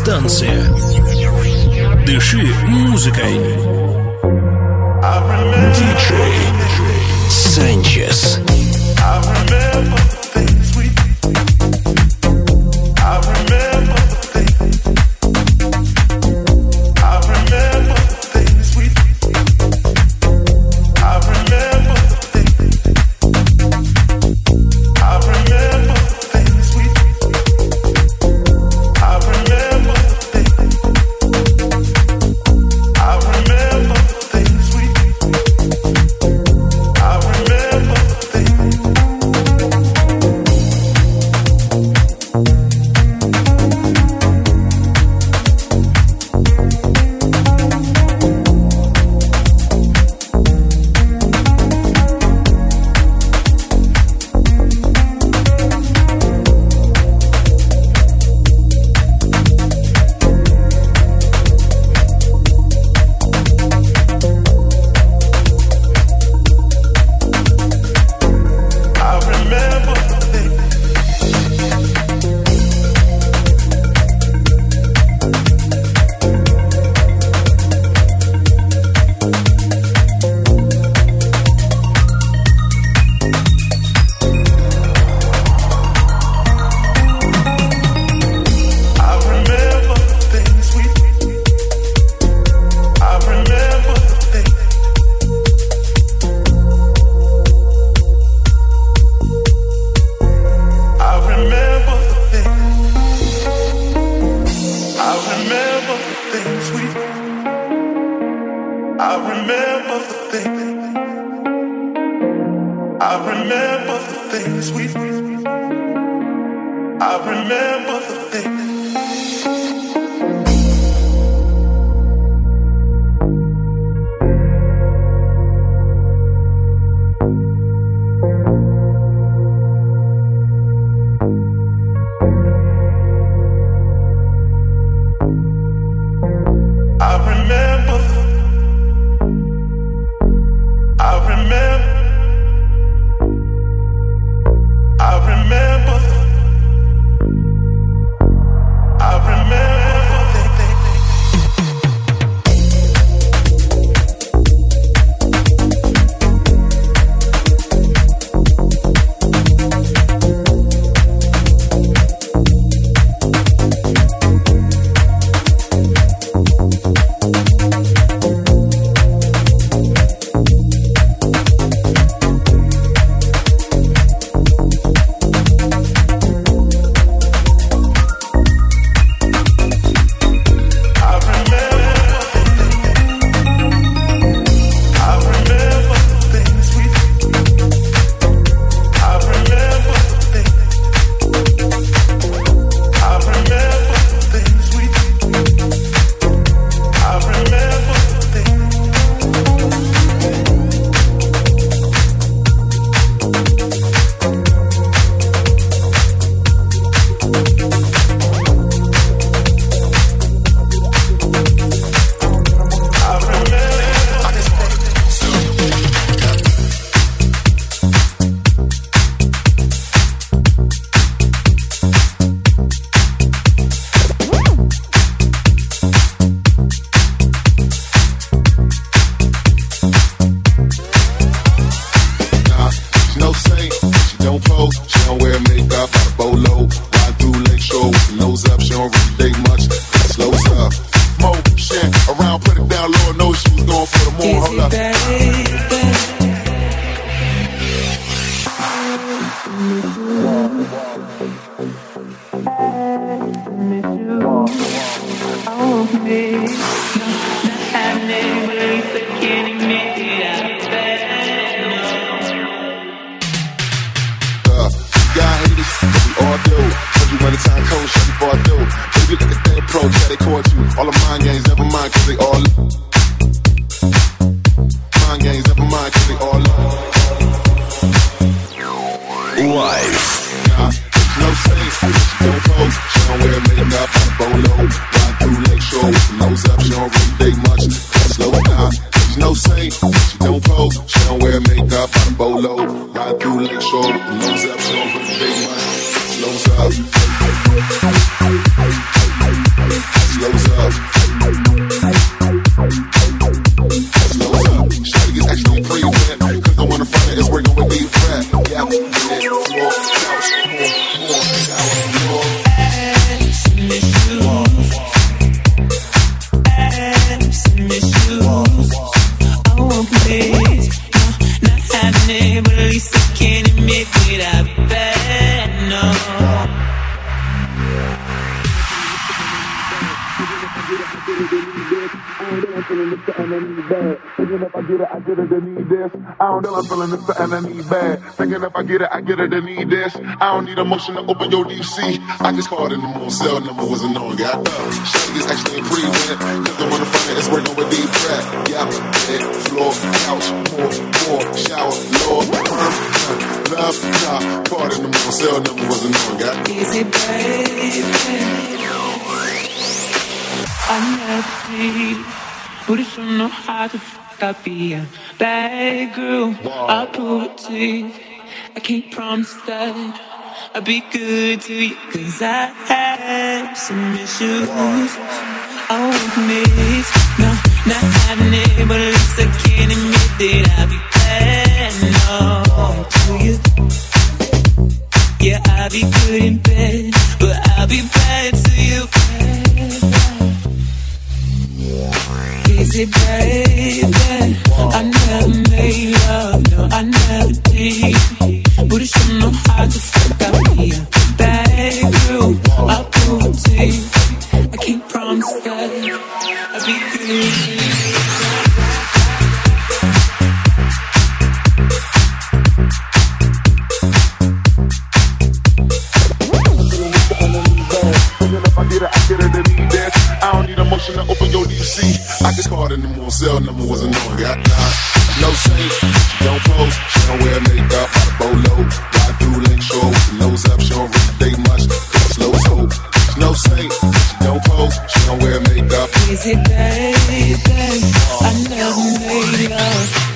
Радиостанция. Дыши музыкой. Диджей Санчес. I remember the things we. I remember the till I'm feeling this, and I need bad. Thinking if I get it, I get it, I need this. I don't need emotion to open your DC. I just called in the moon, cell number wasn't known. Got up. Shawty is actually pretty wet. Cause the of it's working with deep breath. Yeah, bed, floor, couch, more, more, shower, Lord, perm, love, nah. Called in the moon, cell number wasn't known. Got Easy, baby. I never did, but you don't know how to fuck a bad girl. I'll it to you. I can't promise that I'll be good to you, cause I have some issues. I won't admit, no, not having it, but at least I can admit that I'll be bad, no, to you. Yeah, I'll be good in bed, but I'll be bad to you. Baby. I never made love, no, I never did. But you should know how to fuck I'll to. I can't promise that I'll be good get it, I don't need emotion to open your DC. I just called in the moon, cell number wasn't known. Got nah, no saint, she don't pose, she don't wear makeup, got a bolo. Ride through Lake Shore with the nose up, she don't really date much. Slow soap, she's no saint, she don't pose, she don't wear makeup. Easy, baby. I never made love.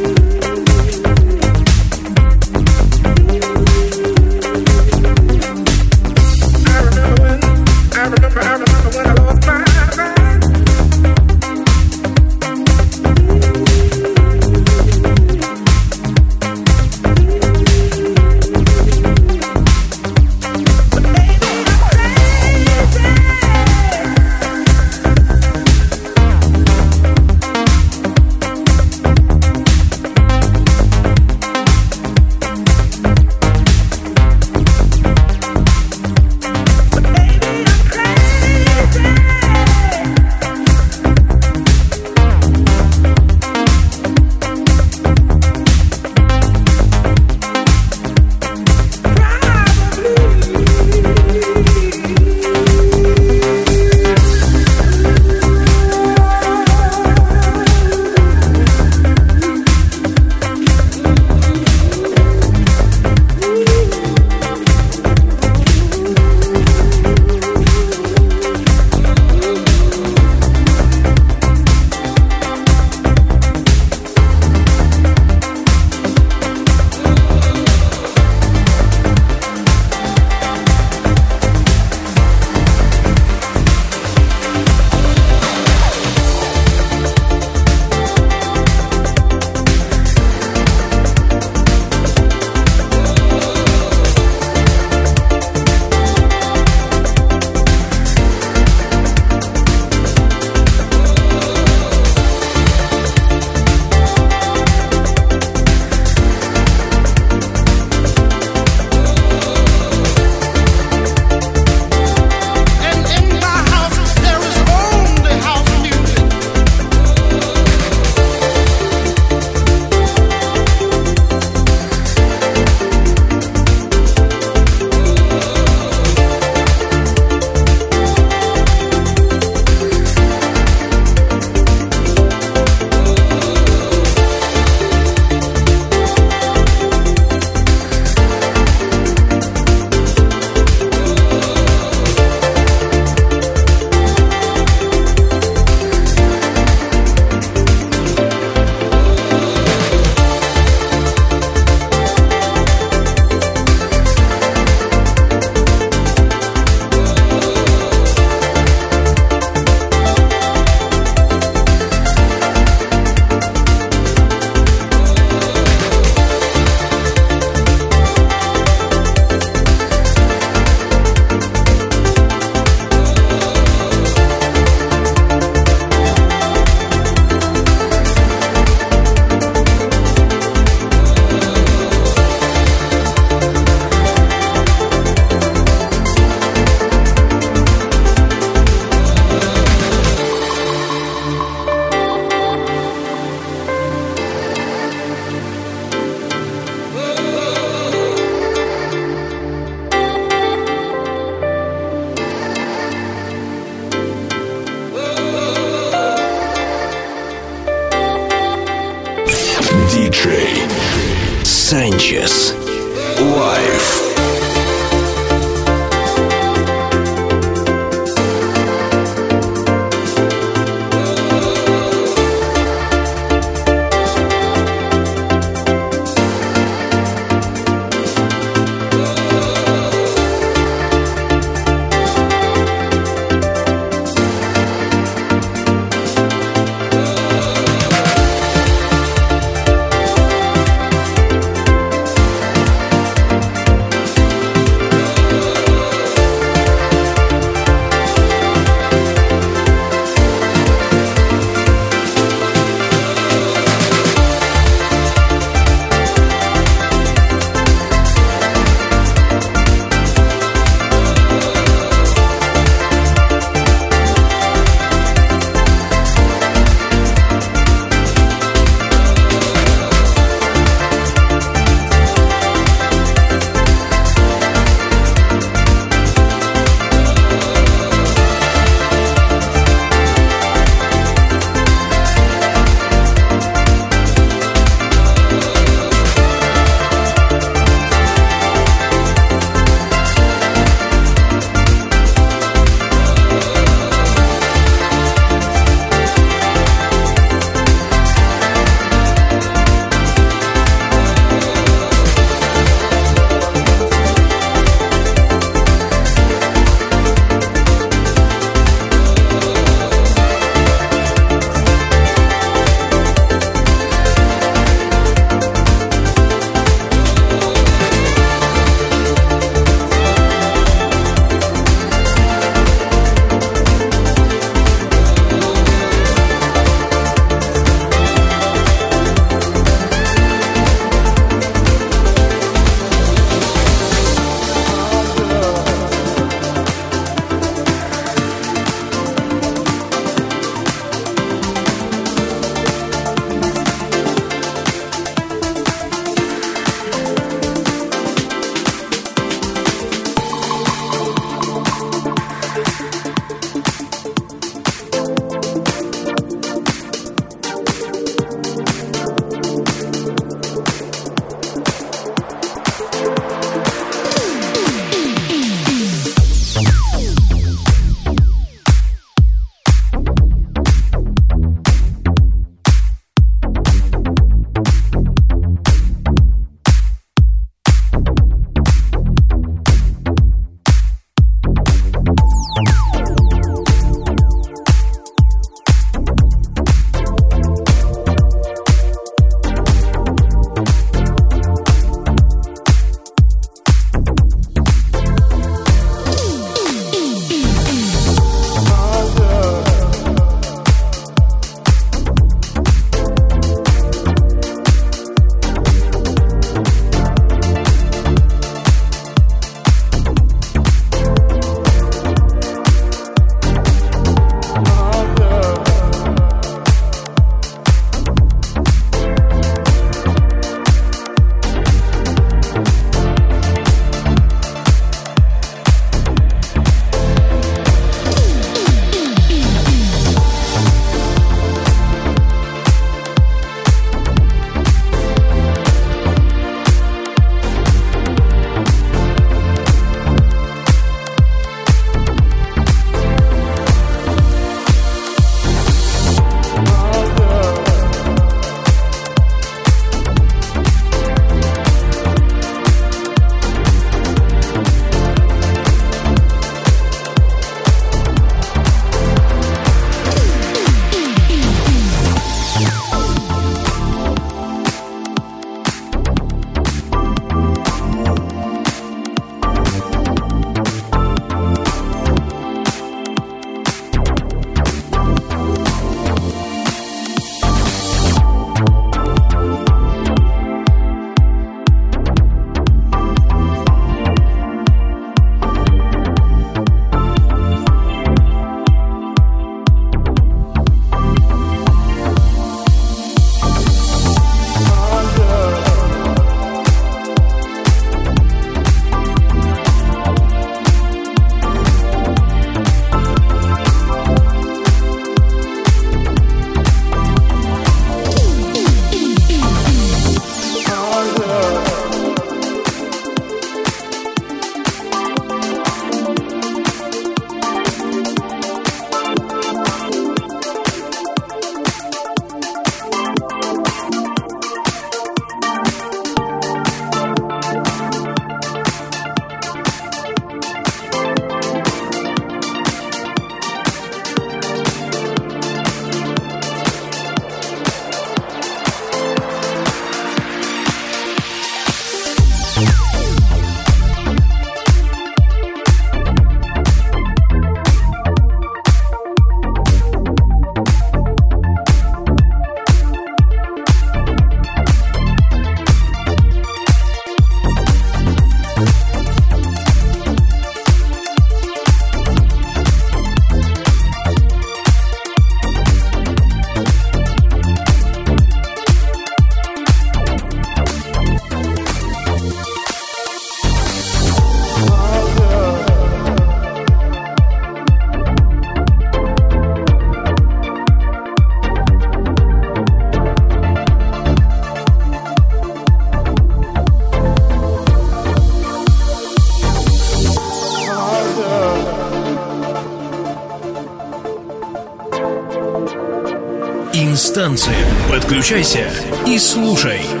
Подключайся и слушай.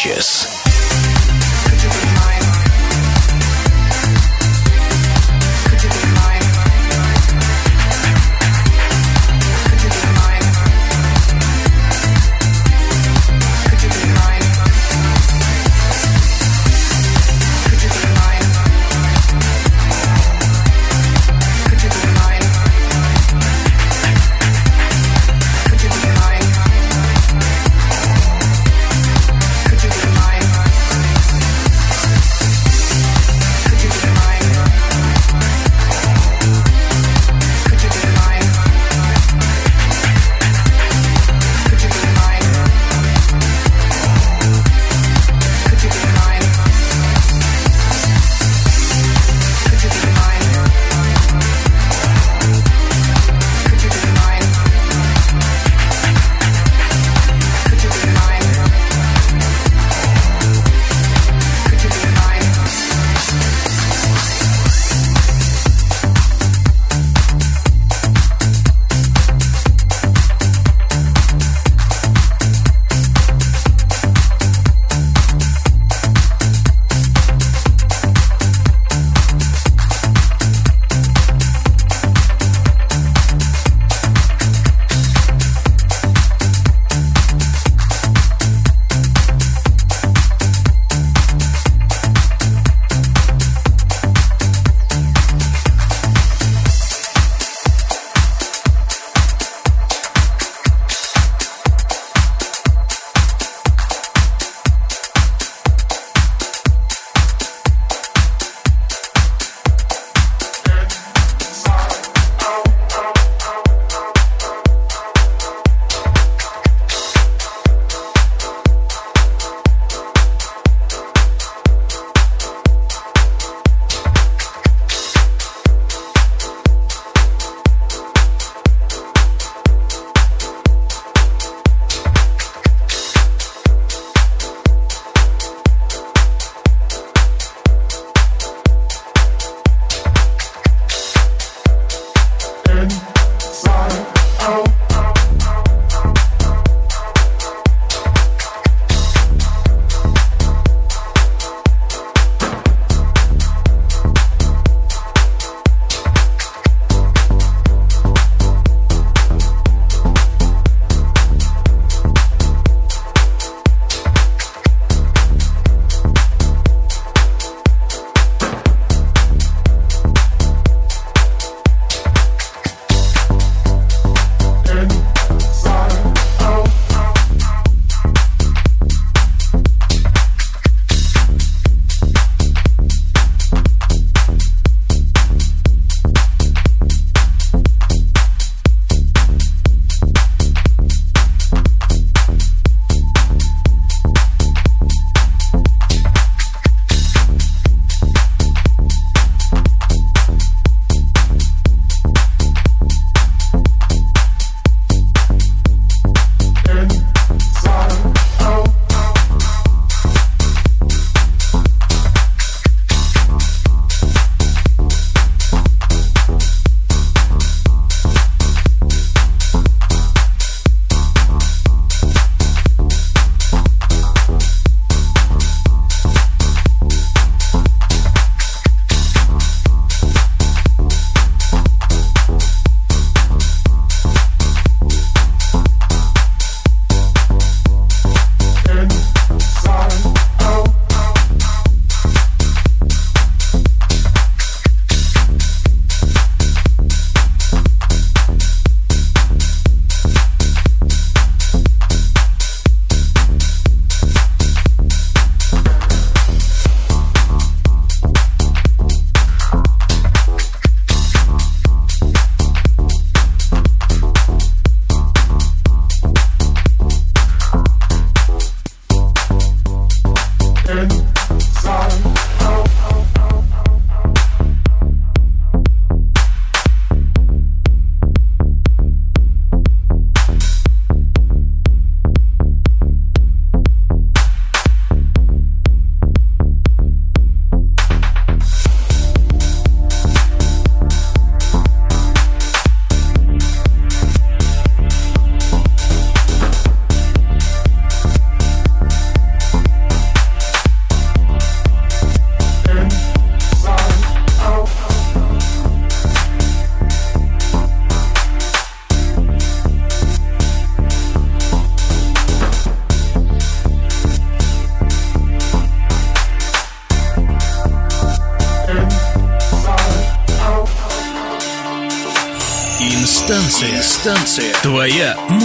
Sanchez.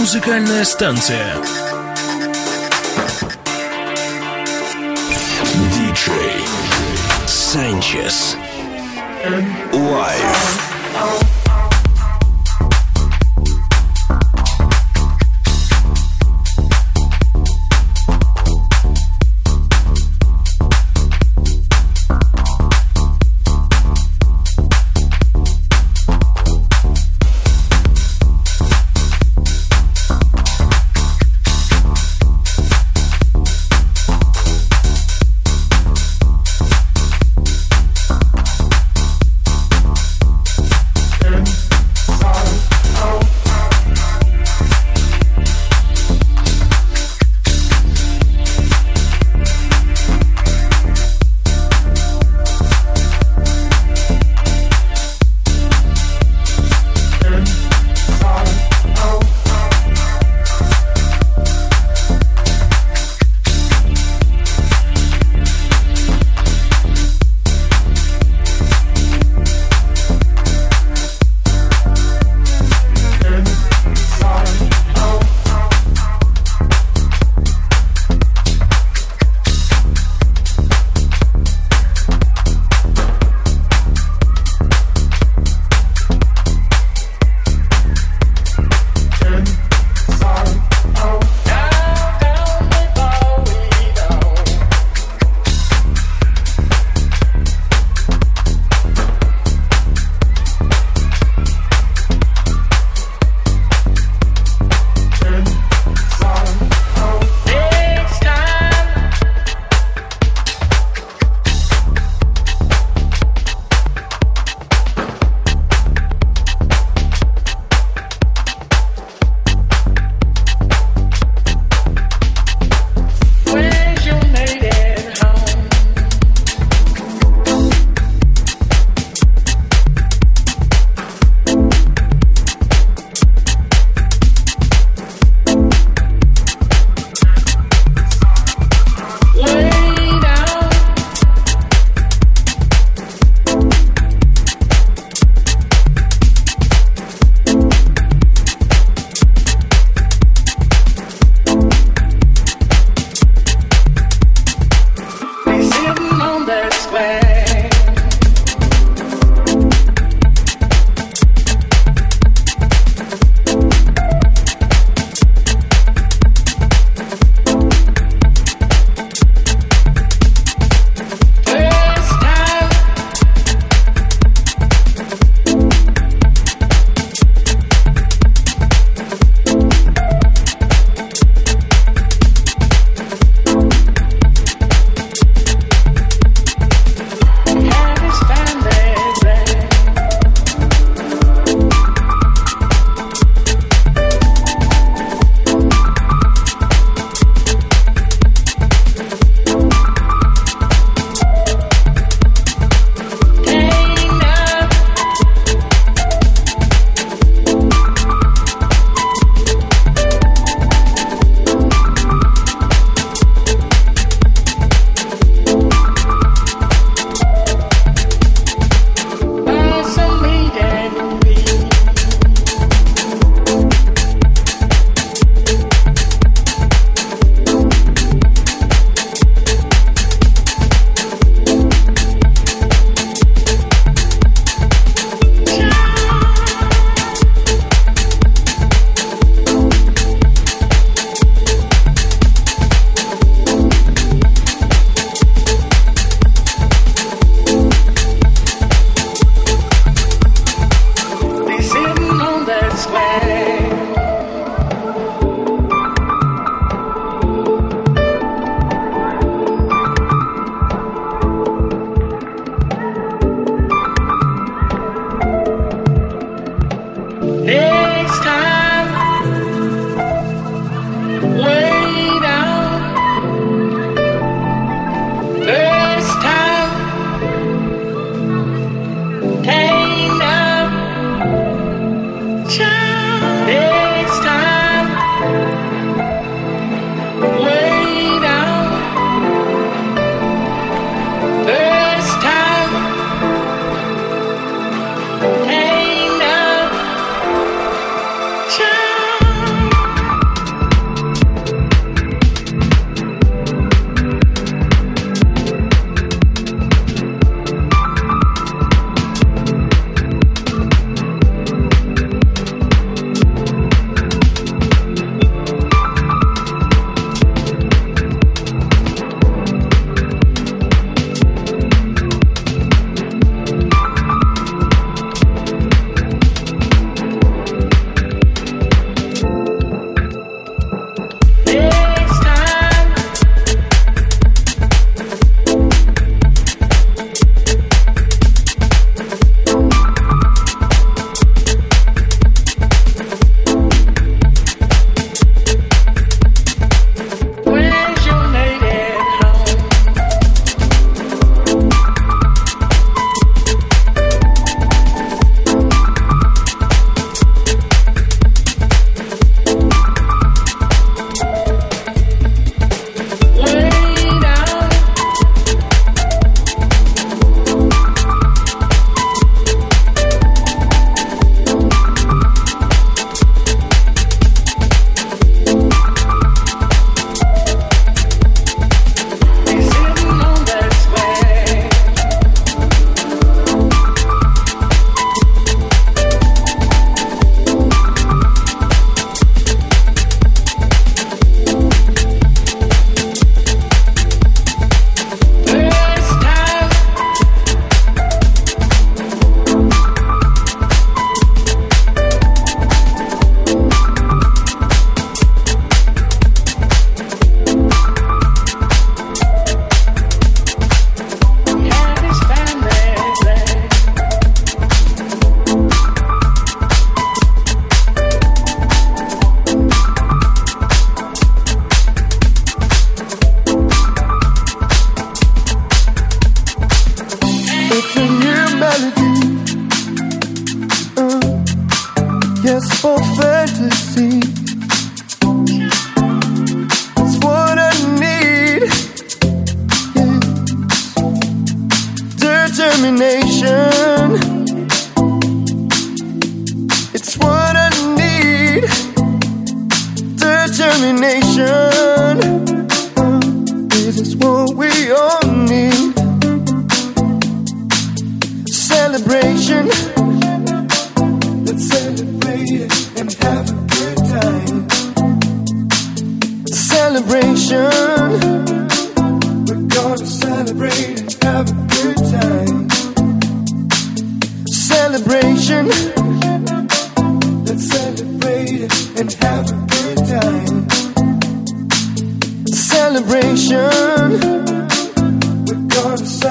Музыкальная станция. Диджей Санчес. Лайв.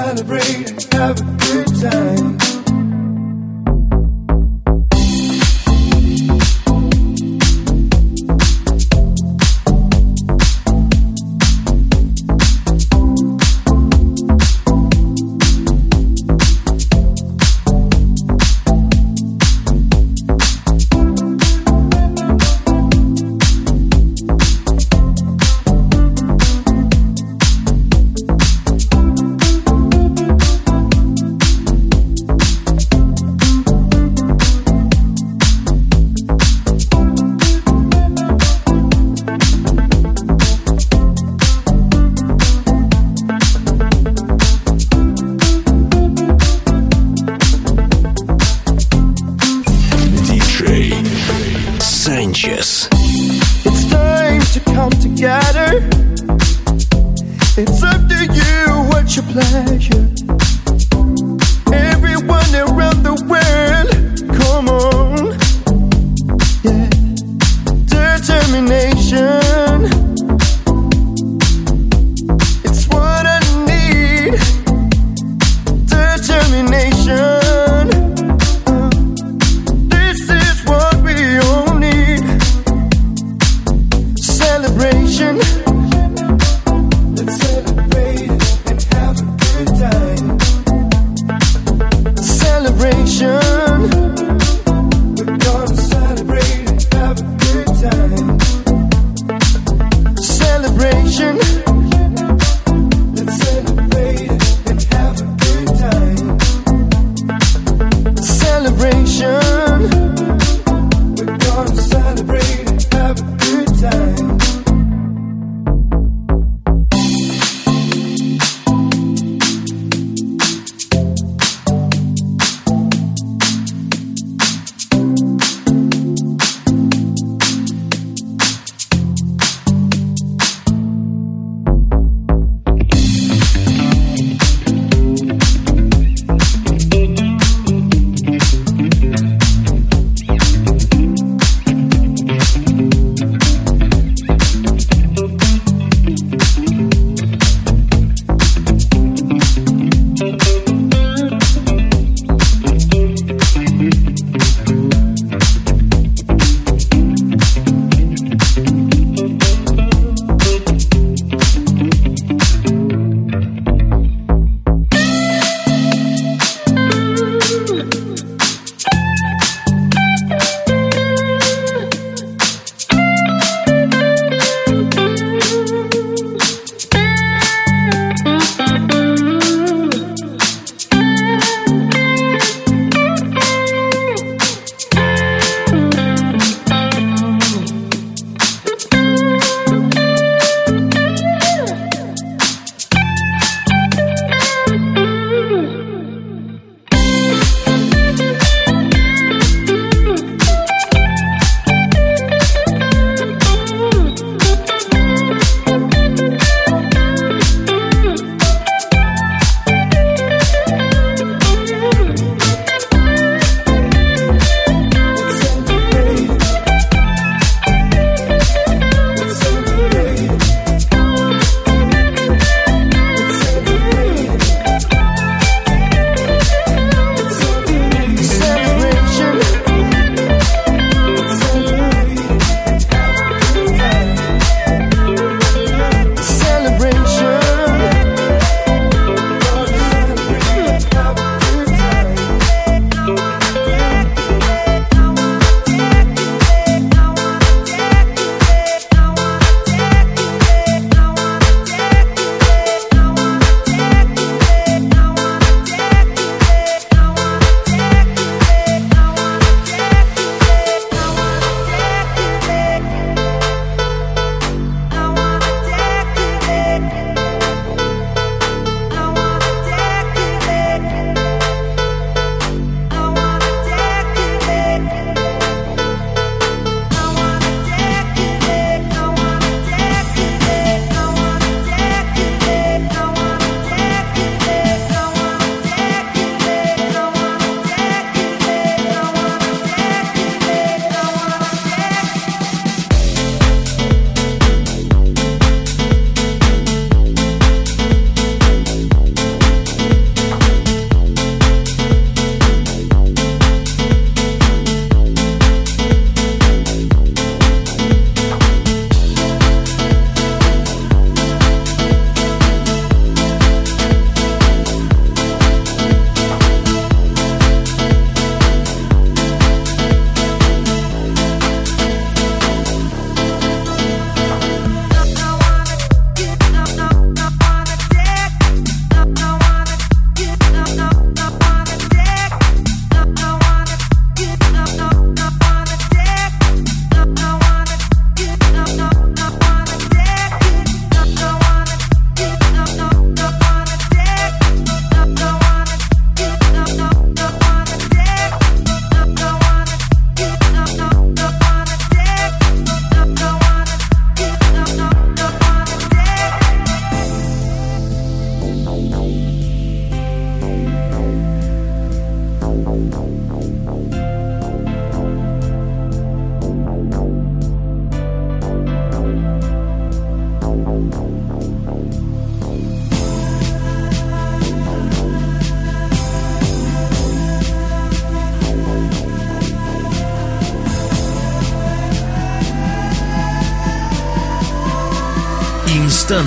Celebrate and have a good time.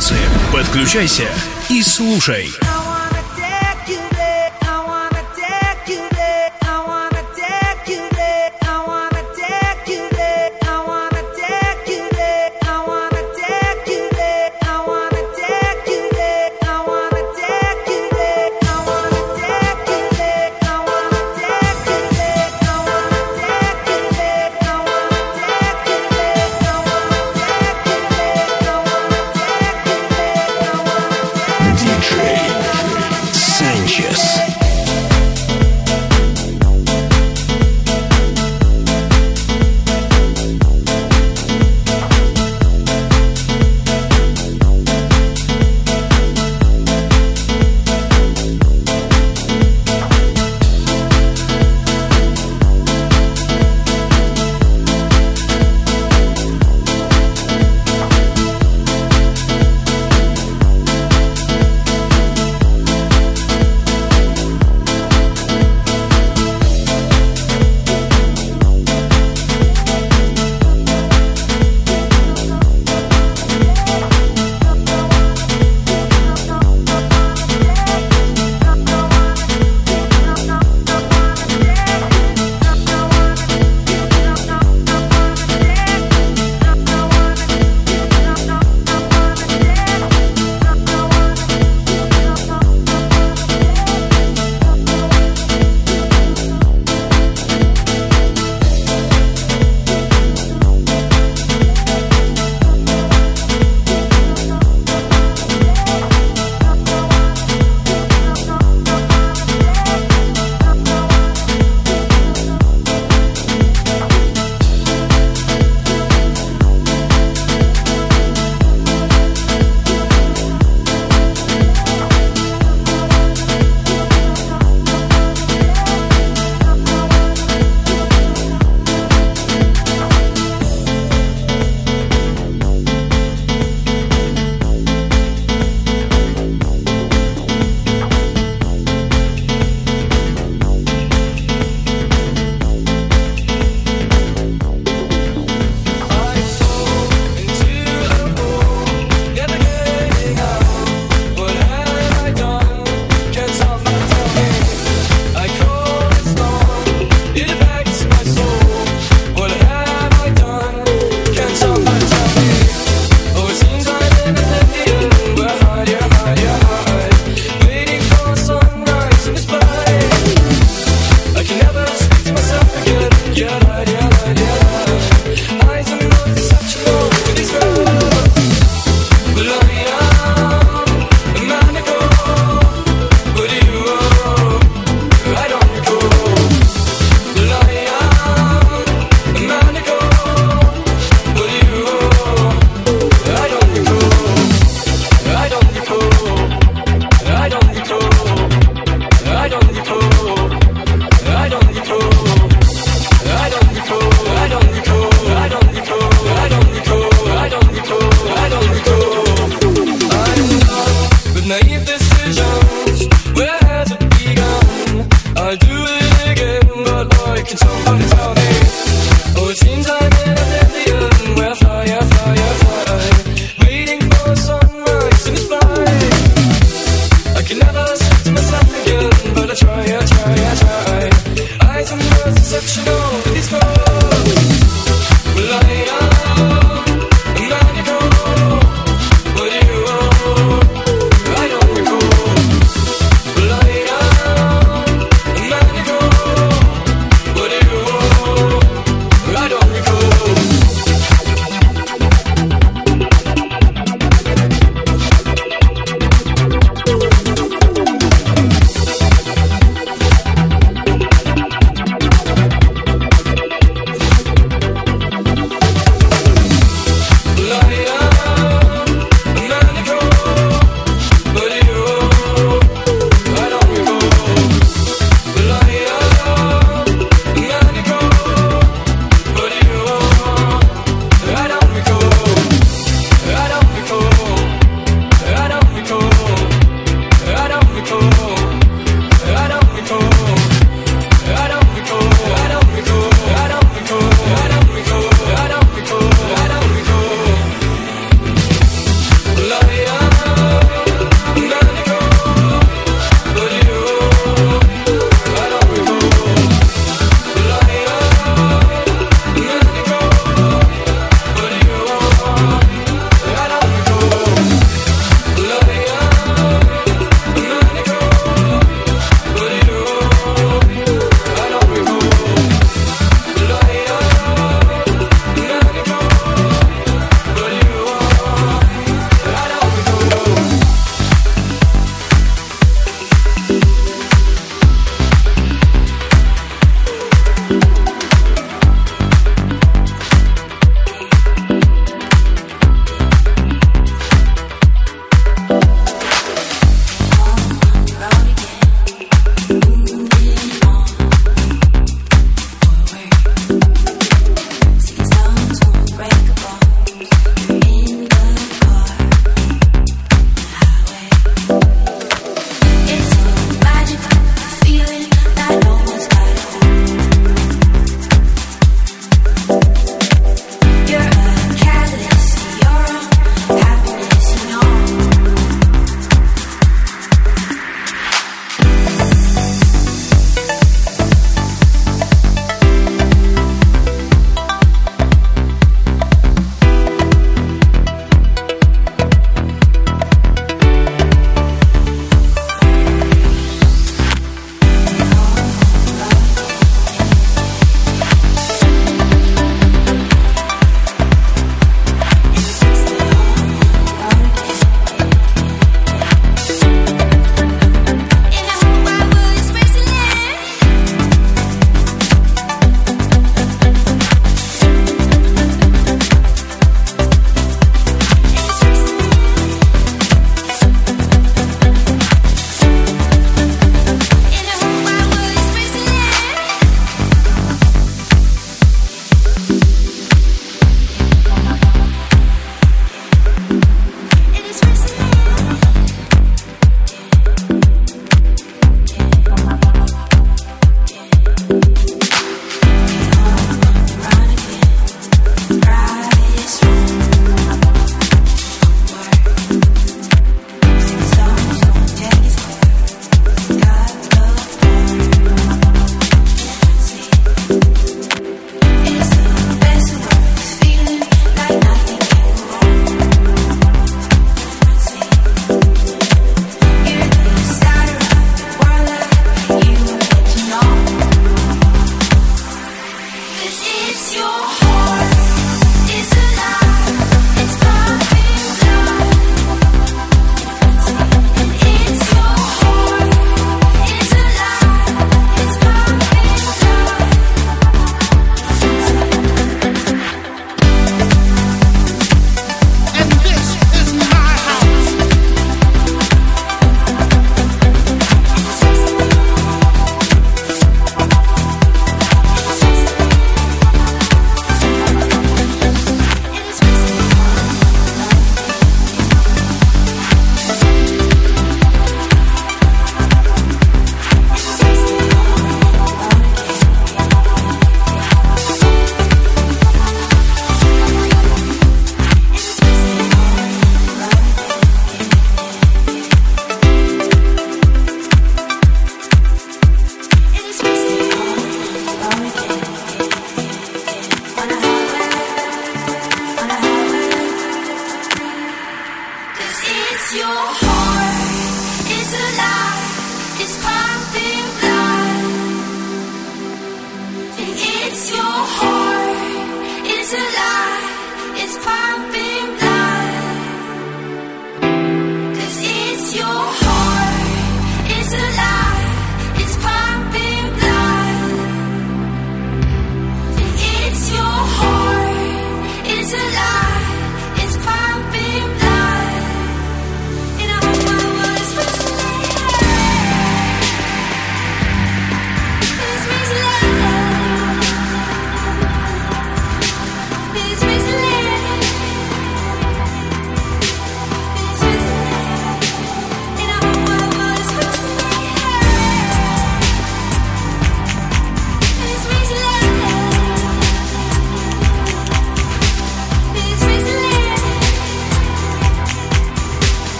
Станция. Подключайся и слушай.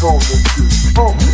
told to truth.